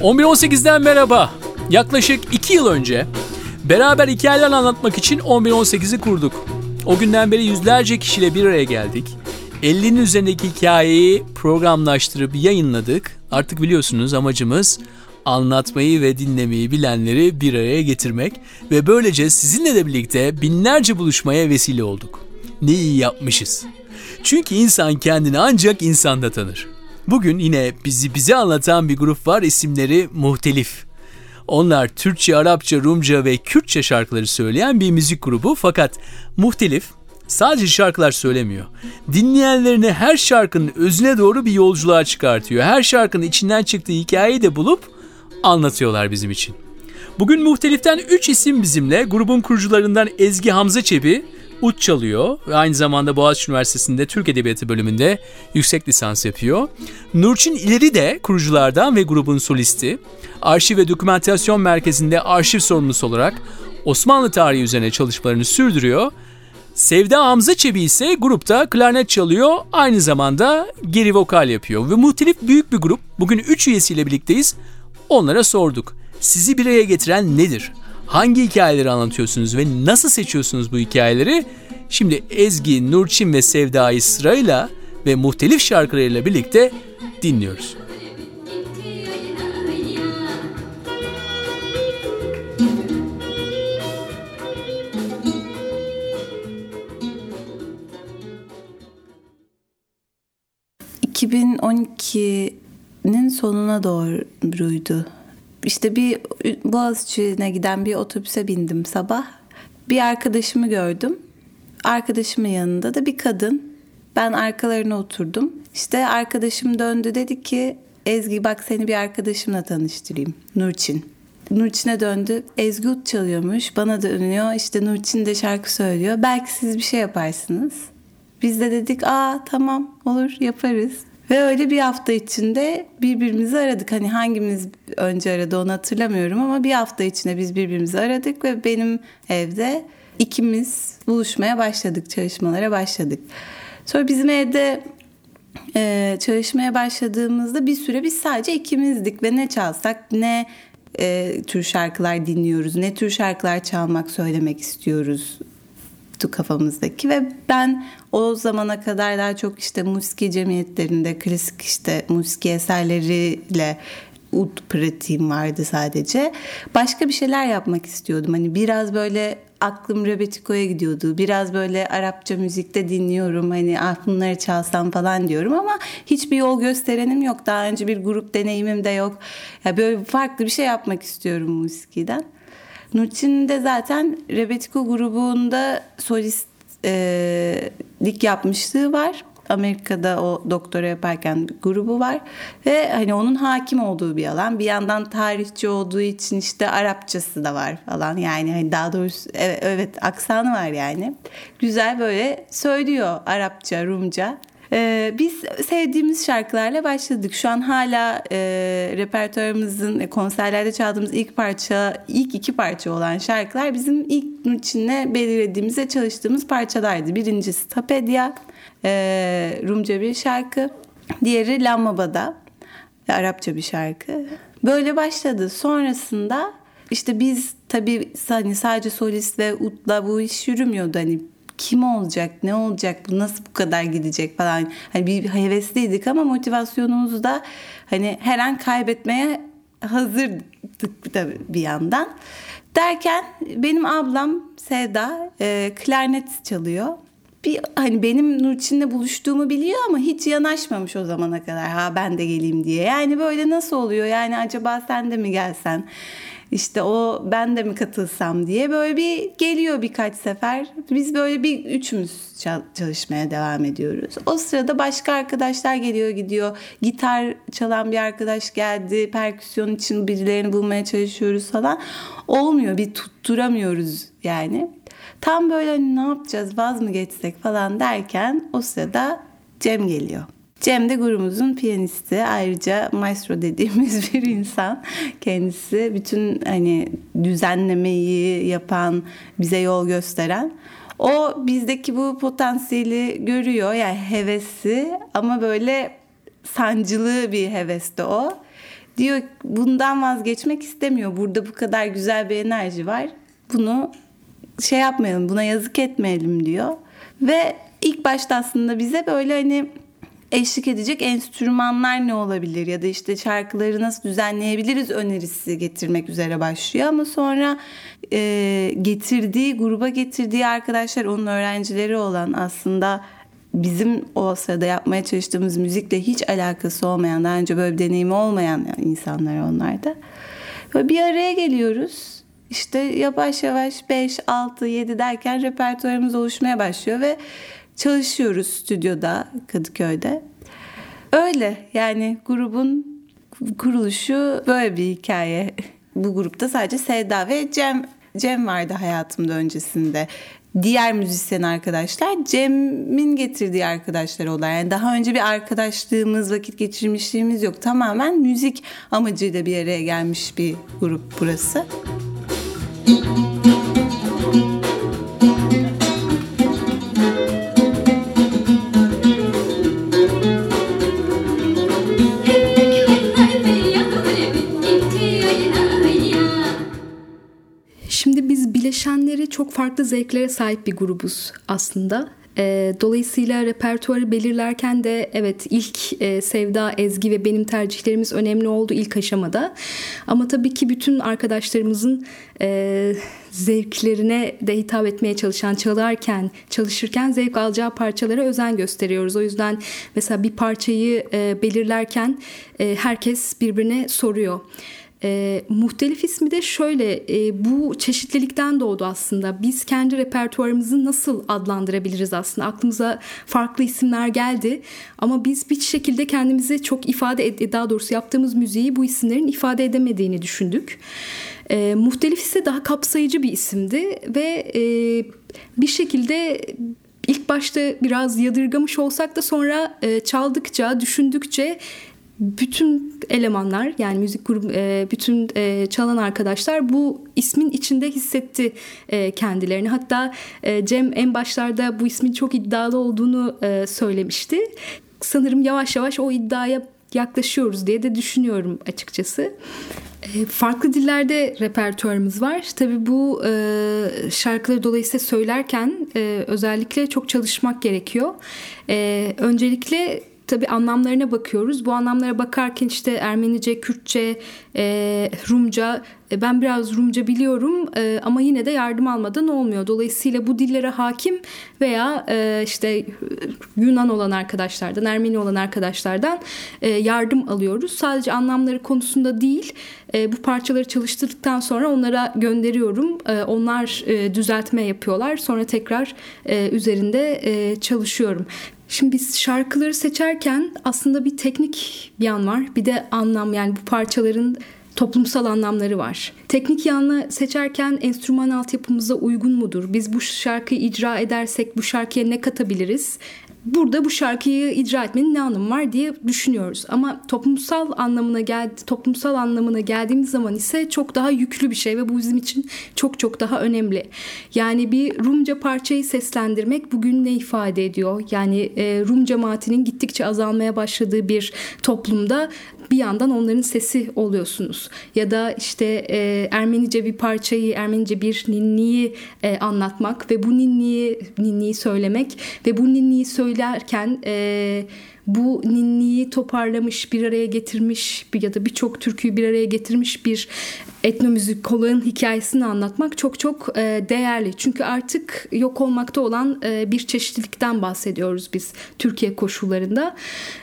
11.18'den merhaba. Yaklaşık 2 yıl önce beraber hikayeler anlatmak için 11.18'i kurduk. O günden beri yüzlerce kişiyle bir araya geldik. 50'nin üzerindeki hikayeyi programlaştırıp yayınladık. Artık biliyorsunuz amacımız anlatmayı ve dinlemeyi bilenleri bir araya getirmek ve böylece sizinle de birlikte binlerce buluşmaya vesile olduk. Ne iyi yapmışız. Çünkü insan kendini ancak insanda tanır. Bugün yine bizi bize anlatan bir grup var isimleri Muhtelif. Onlar Türkçe, Arapça, Rumca ve Kürtçe şarkıları söyleyen bir müzik grubu fakat Muhtelif sadece şarkılar söylemiyor. Dinleyenlerini her şarkının özüne doğru bir yolculuğa çıkartıyor. Her şarkının içinden çıktığı hikayeyi de bulup anlatıyorlar bizim için. Bugün Muhtelif'ten 3 isim bizimle. Grubun kurucularından Ezgi Hamza Çebi, ut çalıyor ve aynı zamanda Boğaziçi Üniversitesi'nde Türk Edebiyatı bölümünde yüksek lisans yapıyor. Nurçin İleri de kuruculardan ve grubun solisti. Arşiv ve Dokümentasyon Merkezi'nde arşiv sorumlusu olarak Osmanlı tarihi üzerine çalışmalarını sürdürüyor. Sevda Hamza Çebi ise grupta klarnet çalıyor, aynı zamanda geri vokal yapıyor. Ve muhtelif büyük bir grup. Bugün 3 üyesiyle birlikteyiz. Onlara sorduk. Sizi bir araya getiren nedir? Hangi hikayeleri anlatıyorsunuz ve nasıl seçiyorsunuz bu hikayeleri? Şimdi Ezgi, Nurçin ve Sevda'yı sırayla ve muhtelif şarkılarıyla birlikte dinliyoruz. ...2012'nin sonuna doğruydu işte bir Boğaziçi'ne giden bir otobüse bindim sabah. Bir arkadaşımı gördüm. Arkadaşımın yanında da bir kadın. Ben arkalarına oturdum. İşte arkadaşım döndü dedi ki Ezgi bak seni bir arkadaşımla tanıştırayım. Nurçin. Nurçin'e döndü. Ezgi ut çalıyormuş. Bana dönüyor. İşte Nurçin de şarkı söylüyor. Belki siz bir şey yaparsınız. Biz de dedik aa tamam olur yaparız. Ve öyle bir hafta içinde birbirimizi aradık. Hani hangimiz önce aradı onu hatırlamıyorum ama bir hafta içinde biz birbirimizi aradık ve benim evde ikimiz buluşmaya başladık, çalışmalara başladık. Sonra bizim evde e, çalışmaya başladığımızda bir süre biz sadece ikimizdik ve ne çalsak ne e, tür şarkılar dinliyoruz, ne tür şarkılar çalmak, söylemek istiyoruz kafamızdaki ve ben o zamana kadar daha çok işte musiki cemiyetlerinde klasik işte musiki eserleriyle ud pratiğim vardı sadece. Başka bir şeyler yapmak istiyordum. Hani biraz böyle aklım Rebetiko'ya gidiyordu. Biraz böyle Arapça müzikte dinliyorum. Hani ah bunları çalsam falan diyorum ama hiçbir yol gösterenim yok. Daha önce bir grup deneyimim de yok. Ya böyle farklı bir şey yapmak istiyorum musikiden. Nurçin'in de zaten Rebetiko grubunda solistlik e, yapmışlığı var. Amerika'da o doktora yaparken grubu var ve hani onun hakim olduğu bir alan. Bir yandan tarihçi olduğu için işte Arapçası da var falan. Yani hani daha doğrusu evet, evet aksanı var yani. Güzel böyle söylüyor Arapça, Rumca. Ee, biz sevdiğimiz şarkılarla başladık. Şu an hala e, repertuarımızın e, konserlerde çaldığımız ilk parça, ilk iki parça olan şarkılar bizim ilk içinde belirlediğimizde çalıştığımız parçalardı. Birincisi Tapedia, e, Rumca bir şarkı. Diğeri Lambada, Arapça bir şarkı. Böyle başladı. Sonrasında işte biz tabii hani sadece solist ve utla bu iş yürümüyordu. Hani kim olacak, ne olacak, bu nasıl bu kadar gidecek falan. Hani bir hevesliydik ama motivasyonumuzu da hani her an kaybetmeye hazırdık tabii bir yandan. Derken benim ablam Sevda e, klarnet çalıyor. Bir hani benim Nurçin'le buluştuğumu biliyor ama hiç yanaşmamış o zamana kadar. Ha ben de geleyim diye. Yani böyle nasıl oluyor? Yani acaba sen de mi gelsen? İşte o ben de mi katılsam diye böyle bir geliyor birkaç sefer. Biz böyle bir üçümüz çalışmaya devam ediyoruz. O sırada başka arkadaşlar geliyor gidiyor. Gitar çalan bir arkadaş geldi. Perküsyon için birilerini bulmaya çalışıyoruz falan. Olmuyor bir tutturamıyoruz yani. Tam böyle ne yapacağız vaz mı geçsek falan derken o sırada Cem geliyor. Cem de grubumuzun piyanisti. Ayrıca maestro dediğimiz bir insan. Kendisi bütün hani düzenlemeyi yapan, bize yol gösteren. O bizdeki bu potansiyeli görüyor yani hevesi ama böyle sancılı bir hevesti o. diyor bundan vazgeçmek istemiyor. Burada bu kadar güzel bir enerji var. Bunu şey yapmayalım, buna yazık etmeyelim diyor. Ve ilk başta aslında bize böyle hani eşlik edecek enstrümanlar ne olabilir ya da işte şarkıları nasıl düzenleyebiliriz önerisi getirmek üzere başlıyor ama sonra e, getirdiği gruba getirdiği arkadaşlar onun öğrencileri olan aslında bizim o sırada yapmaya çalıştığımız müzikle hiç alakası olmayan daha önce böyle bir deneyimi olmayan insanlar onlar da. Böyle bir araya geliyoruz. İşte yavaş yavaş 5, 6, 7 derken repertuarımız oluşmaya başlıyor ve çalışıyoruz stüdyoda Kadıköy'de. Öyle yani grubun kuruluşu böyle bir hikaye. Bu grupta sadece Sevda ve Cem Cem vardı hayatımda öncesinde. Diğer müzisyen arkadaşlar Cem'in getirdiği arkadaşlar oldular. Yani daha önce bir arkadaşlığımız, vakit geçirmişliğimiz yok. Tamamen müzik amacıyla bir araya gelmiş bir grup burası. Müzik bileşenleri çok farklı zevklere sahip bir grubuz aslında. E, dolayısıyla repertuarı belirlerken de evet ilk e, Sevda, Ezgi ve benim tercihlerimiz önemli oldu ilk aşamada. Ama tabii ki bütün arkadaşlarımızın e, zevklerine de hitap etmeye çalışan, çalarken, çalışırken zevk alacağı parçalara özen gösteriyoruz. O yüzden mesela bir parçayı e, belirlerken herkes birbirine soruyor. E, muhtelif ismi de şöyle e, bu çeşitlilikten doğdu aslında. Biz kendi repertuarımızı nasıl adlandırabiliriz aslında? Aklımıza farklı isimler geldi ama biz bir şekilde kendimizi çok ifade ed- daha doğrusu yaptığımız müziği bu isimlerin ifade edemediğini düşündük. E, muhtelif ise daha kapsayıcı bir isimdi ve e, bir şekilde ilk başta biraz yadırgamış olsak da sonra e, çaldıkça, düşündükçe bütün elemanlar yani müzik grubu e, bütün e, çalan arkadaşlar bu ismin içinde hissetti e, kendilerini. Hatta Cem en başlarda bu ismin çok iddialı olduğunu söylemişti. Sanırım yavaş yavaş o iddiaya yaklaşıyoruz diye de düşünüyorum açıkçası. Farklı dillerde repertuarımız var. Tabii bu şarkıları dolayısıyla söylerken özellikle çok çalışmak gerekiyor. Öncelikle tabii anlamlarına bakıyoruz. Bu anlamlara bakarken işte Ermenice, Kürtçe, e, Rumca e, ben biraz Rumca biliyorum e, ama yine de yardım almadan olmuyor. Dolayısıyla bu dillere hakim veya e, işte Yunan olan arkadaşlardan, Ermeni olan arkadaşlardan e, yardım alıyoruz. Sadece anlamları konusunda değil, e, bu parçaları çalıştırdıktan sonra onlara gönderiyorum. E, onlar e, düzeltme yapıyorlar. Sonra tekrar e, üzerinde e, çalışıyorum. Şimdi biz şarkıları seçerken aslında bir teknik yan var. Bir de anlam yani bu parçaların toplumsal anlamları var. Teknik yanını seçerken enstrüman altyapımıza uygun mudur? Biz bu şarkıyı icra edersek bu şarkıya ne katabiliriz? Burada bu şarkıyı icra etmenin ne anlamı var diye düşünüyoruz. Ama toplumsal anlamına geldi, toplumsal anlamına geldiğimiz zaman ise çok daha yüklü bir şey ve bu bizim için çok çok daha önemli. Yani bir Rumca parçayı seslendirmek bugün ne ifade ediyor? Yani e, Rum cemaatinin gittikçe azalmaya başladığı bir toplumda bir yandan onların sesi oluyorsunuz. Ya da işte e, Ermenice bir parçayı, Ermenice bir ninniyi e, anlatmak ve bu ninniyi ninniyi söylemek ve bu ninniyi söylerken e, bu ninniyi toparlamış, bir araya getirmiş ya da birçok türküyü bir araya getirmiş bir etnomüzikoloğun hikayesini anlatmak çok çok e, değerli. Çünkü artık yok olmakta olan e, bir çeşitlilikten bahsediyoruz biz Türkiye koşullarında.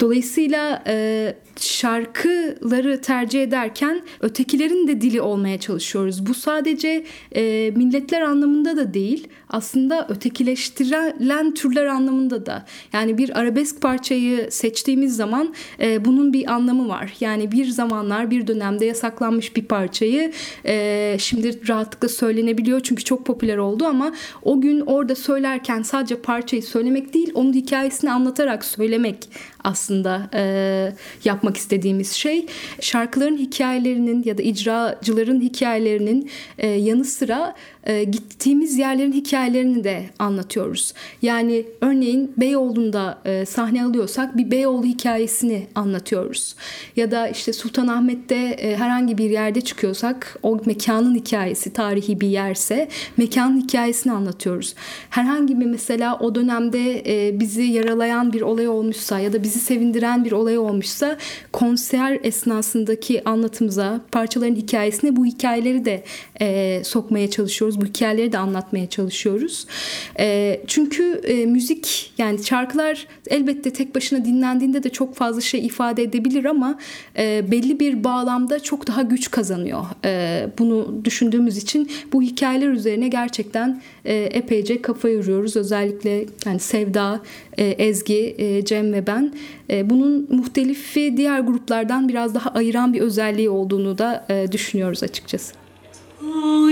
Dolayısıyla e, şarkıları tercih ederken ötekilerin de dili olmaya çalışıyoruz. Bu sadece milletler anlamında da değil, aslında ötekileştirilen türler anlamında da. Yani bir arabesk parçayı seçtiğimiz zaman bunun bir anlamı var. Yani bir zamanlar bir dönemde yasaklanmış bir parçayı e, şimdi rahatlıkla söylenebiliyor çünkü çok popüler oldu ama o gün orada söylerken sadece parçayı söylemek değil onun hikayesini anlatarak söylemek aslında e, yapmak istediğimiz şey. Şarkıların hikayelerinin ya da icracıların hikayelerinin e, yanı sıra e, gittiğimiz yerlerin hikayelerini de anlatıyoruz. Yani örneğin Beyoğlu'nda e, sahne alıyorsak bir Beyoğlu hikayesini anlatıyoruz. Ya da işte Sultanahmet'te e, herhangi bir yerde çıkıyorsak o mekanın hikayesi tarihi bir yerse mekanın hikayesini anlatıyoruz. Herhangi bir mesela o dönemde e, bizi yaralayan bir olay olmuşsa ya da bizi sevindiren bir olay olmuşsa konser esnasındaki anlatımıza parçaların hikayesine bu hikayeleri de e, sokmaya çalışıyoruz. Bu hikayeleri de anlatmaya çalışıyoruz. E, çünkü e, müzik yani şarkılar elbette tek başına dinlendiğinde de çok fazla şey ifade edebilir ama e, belli bir bağlamda çok daha güç kazanıyor. E, bunu düşündüğümüz için bu hikayeler üzerine gerçekten e, epeyce kafa yoruyoruz. Özellikle yani Sevda, e, Ezgi, e, Cem ve ben. E, bunun muhtelifi diğer gruplardan biraz daha ayıran bir özelliği olduğunu da e, düşünüyoruz açıkçası. Oh,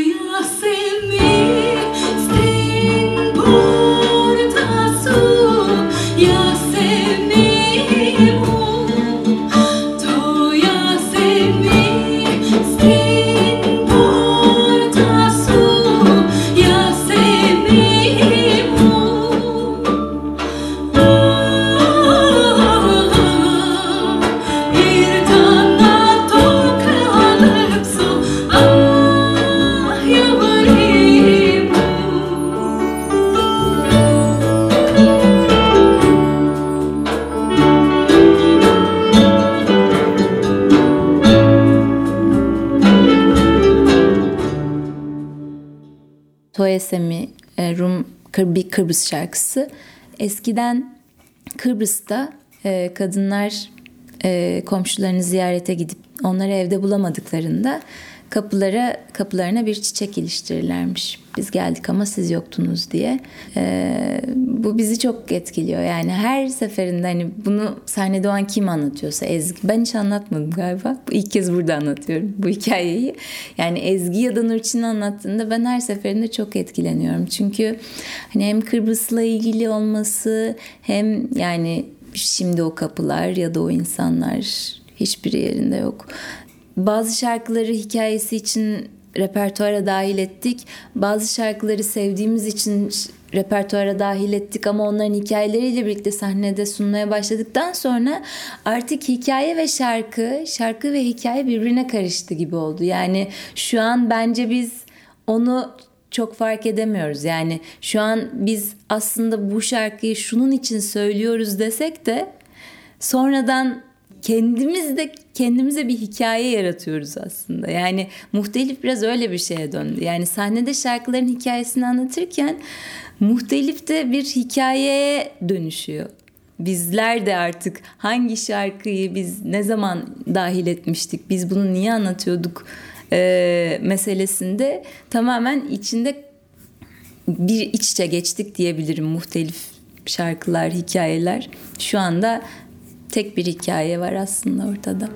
bir Kıbrıs şarkısı. Eskiden Kıbrıs'ta e, kadınlar e, komşularını ziyarete gidip onları evde bulamadıklarında kapılara kapılarına bir çiçek iliştirirlermiş. Biz geldik ama siz yoktunuz diye. Ee, bu bizi çok etkiliyor. Yani her seferinde hani bunu sahnede o kim anlatıyorsa Ezgi. Ben hiç anlatmadım galiba. İlk kez burada anlatıyorum bu hikayeyi. Yani Ezgi ya da Nurçin anlattığında ben her seferinde çok etkileniyorum. Çünkü hani hem Kıbrıs'la ilgili olması hem yani şimdi o kapılar ya da o insanlar hiçbir yerinde yok. Bazı şarkıları hikayesi için repertuara dahil ettik. Bazı şarkıları sevdiğimiz için repertuara dahil ettik ama onların hikayeleriyle birlikte sahnede sunmaya başladıktan sonra artık hikaye ve şarkı, şarkı ve hikaye birbirine karıştı gibi oldu. Yani şu an bence biz onu çok fark edemiyoruz. Yani şu an biz aslında bu şarkıyı şunun için söylüyoruz desek de sonradan kendimiz de kendimize bir hikaye yaratıyoruz aslında. Yani muhtelif biraz öyle bir şeye döndü. Yani sahnede şarkıların hikayesini anlatırken muhtelif de bir hikayeye dönüşüyor. Bizler de artık hangi şarkıyı biz ne zaman dahil etmiştik, biz bunu niye anlatıyorduk e, meselesinde tamamen içinde bir iç içe geçtik diyebilirim muhtelif şarkılar, hikayeler. Şu anda tek bir hikaye var aslında ortada.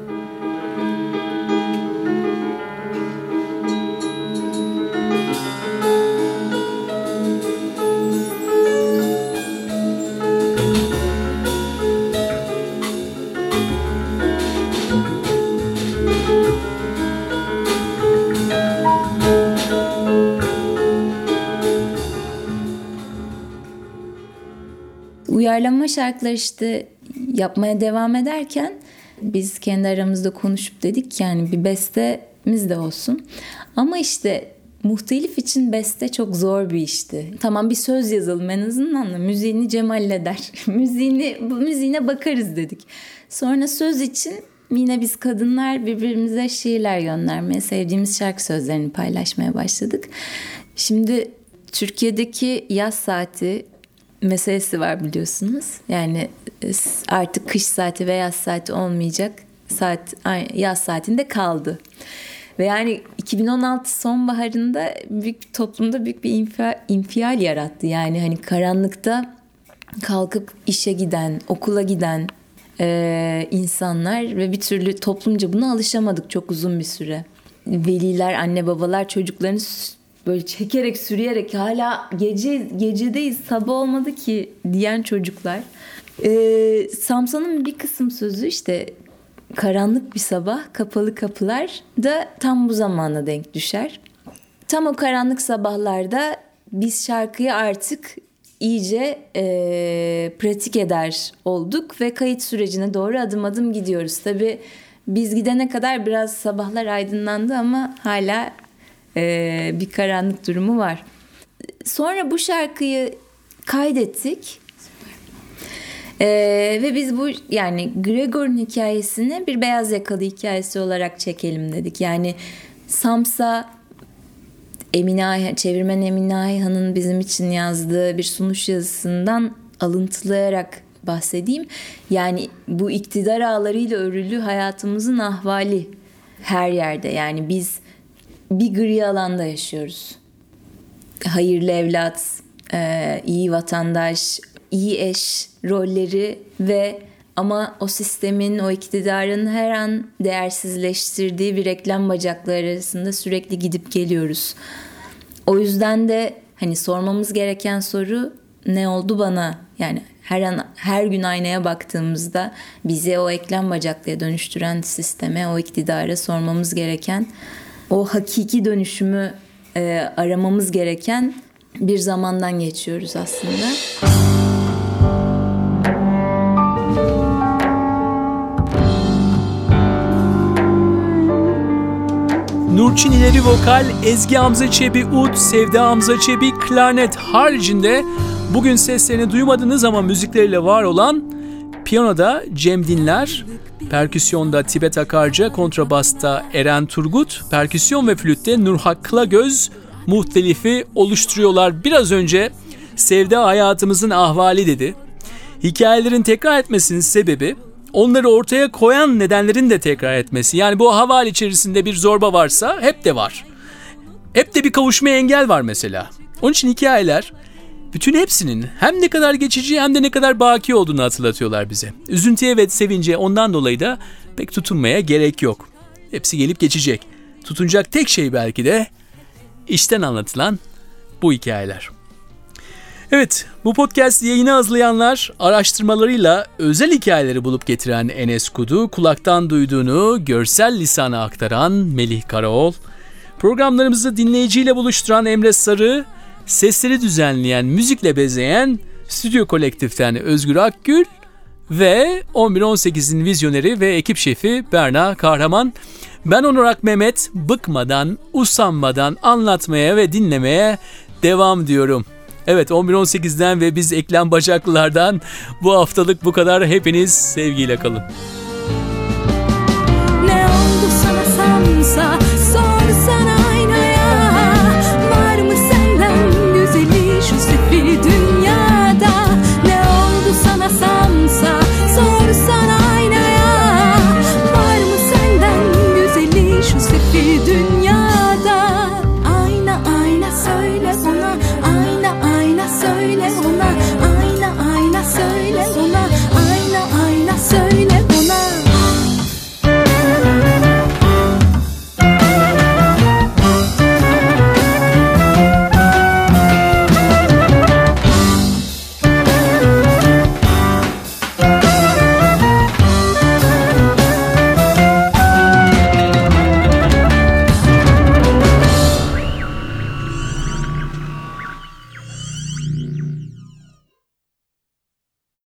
uyarlama şarkılar işte yapmaya devam ederken biz kendi aramızda konuşup dedik yani bir bestemiz de olsun. Ama işte muhtelif için beste çok zor bir işti. Tamam bir söz yazalım en azından da müziğini Cem halleder. müziğini, müziğine bakarız dedik. Sonra söz için yine biz kadınlar birbirimize şiirler göndermeye, sevdiğimiz şarkı sözlerini paylaşmaya başladık. Şimdi Türkiye'deki yaz saati meselesi var biliyorsunuz. Yani artık kış saati ve yaz saati olmayacak. Saat yaz saatinde kaldı. Ve yani 2016 sonbaharında büyük toplumda büyük bir infial, infial yarattı. Yani hani karanlıkta kalkıp işe giden, okula giden e, insanlar ve bir türlü toplumca buna alışamadık çok uzun bir süre. Veliler, anne babalar çocuklarını böyle çekerek sürüyerek hala gece gecedeyiz sabah olmadı ki diyen çocuklar. Ee, Samson'un bir kısım sözü işte karanlık bir sabah kapalı kapılar da tam bu zamana denk düşer. tam o karanlık sabahlarda biz şarkıyı artık iyice e, pratik eder olduk ve kayıt sürecine doğru adım adım gidiyoruz. Tabii biz gidene kadar biraz sabahlar aydınlandı ama hala e, bir karanlık durumu var. Sonra bu şarkıyı kaydettik. Ee, ve biz bu yani Gregor'un hikayesini bir beyaz yakalı hikayesi olarak çekelim dedik. Yani Samsa Emine çevirmen Emine Ayhan'ın bizim için yazdığı bir sunuş yazısından alıntılayarak bahsedeyim. Yani bu iktidar ağlarıyla örülü hayatımızın ahvali her yerde. Yani biz bir gri alanda yaşıyoruz. Hayırlı evlat, e, iyi vatandaş, iyi eş rolleri ve ama o sistemin, o iktidarın her an değersizleştirdiği bir reklam bacakları arasında sürekli gidip geliyoruz. O yüzden de hani sormamız gereken soru ne oldu bana? Yani her an her gün aynaya baktığımızda bizi o eklem bacaklıya dönüştüren sisteme, o iktidara sormamız gereken o hakiki dönüşümü e, aramamız gereken bir zamandan geçiyoruz aslında. Nurçin ileri vokal, Ezgi Hamza Çebi ud, Sevda Hamza Çebi klarnet haricinde bugün seslerini duymadınız ama müzikleriyle var olan piyanoda Cem Dinler, perküsyonda Tibet Akarca, kontrabasta Eren Turgut, perküsyon ve flütte Nurhak Kılagöz muhtelifi oluşturuyorlar. Biraz önce Sevda hayatımızın ahvali dedi. Hikayelerin tekrar etmesinin sebebi onları ortaya koyan nedenlerin de tekrar etmesi. Yani bu haval içerisinde bir zorba varsa hep de var. Hep de bir kavuşma engel var mesela. Onun için hikayeler bütün hepsinin hem ne kadar geçici hem de ne kadar baki olduğunu hatırlatıyorlar bize. Üzüntüye ve sevince ondan dolayı da pek tutunmaya gerek yok. Hepsi gelip geçecek. Tutunacak tek şey belki de işten anlatılan bu hikayeler. Evet, bu podcast yayını hazırlayanlar araştırmalarıyla özel hikayeleri bulup getiren Enes Kudu, kulaktan duyduğunu görsel lisana aktaran Melih Karaoğlu, programlarımızı dinleyiciyle buluşturan Emre Sarı, sesleri düzenleyen, müzikle bezeyen Stüdyo Kolektif'ten Özgür Akgül ve 11-18'in vizyoneri ve ekip şefi Berna Kahraman. Ben Onur Mehmet, bıkmadan, usanmadan anlatmaya ve dinlemeye devam diyorum. Evet 11-18'den ve biz Eklem Bacaklılardan bu haftalık bu kadar. Hepiniz sevgiyle kalın. Ne oldu sana sansa sorsana aynaya Var mı senden güzeli şu sefil dünyada Ne oldu sana sansa sorsana aynaya Var mı senden güzeli şu sefil dünyada Ayna ayna söyle ona Ayna ayna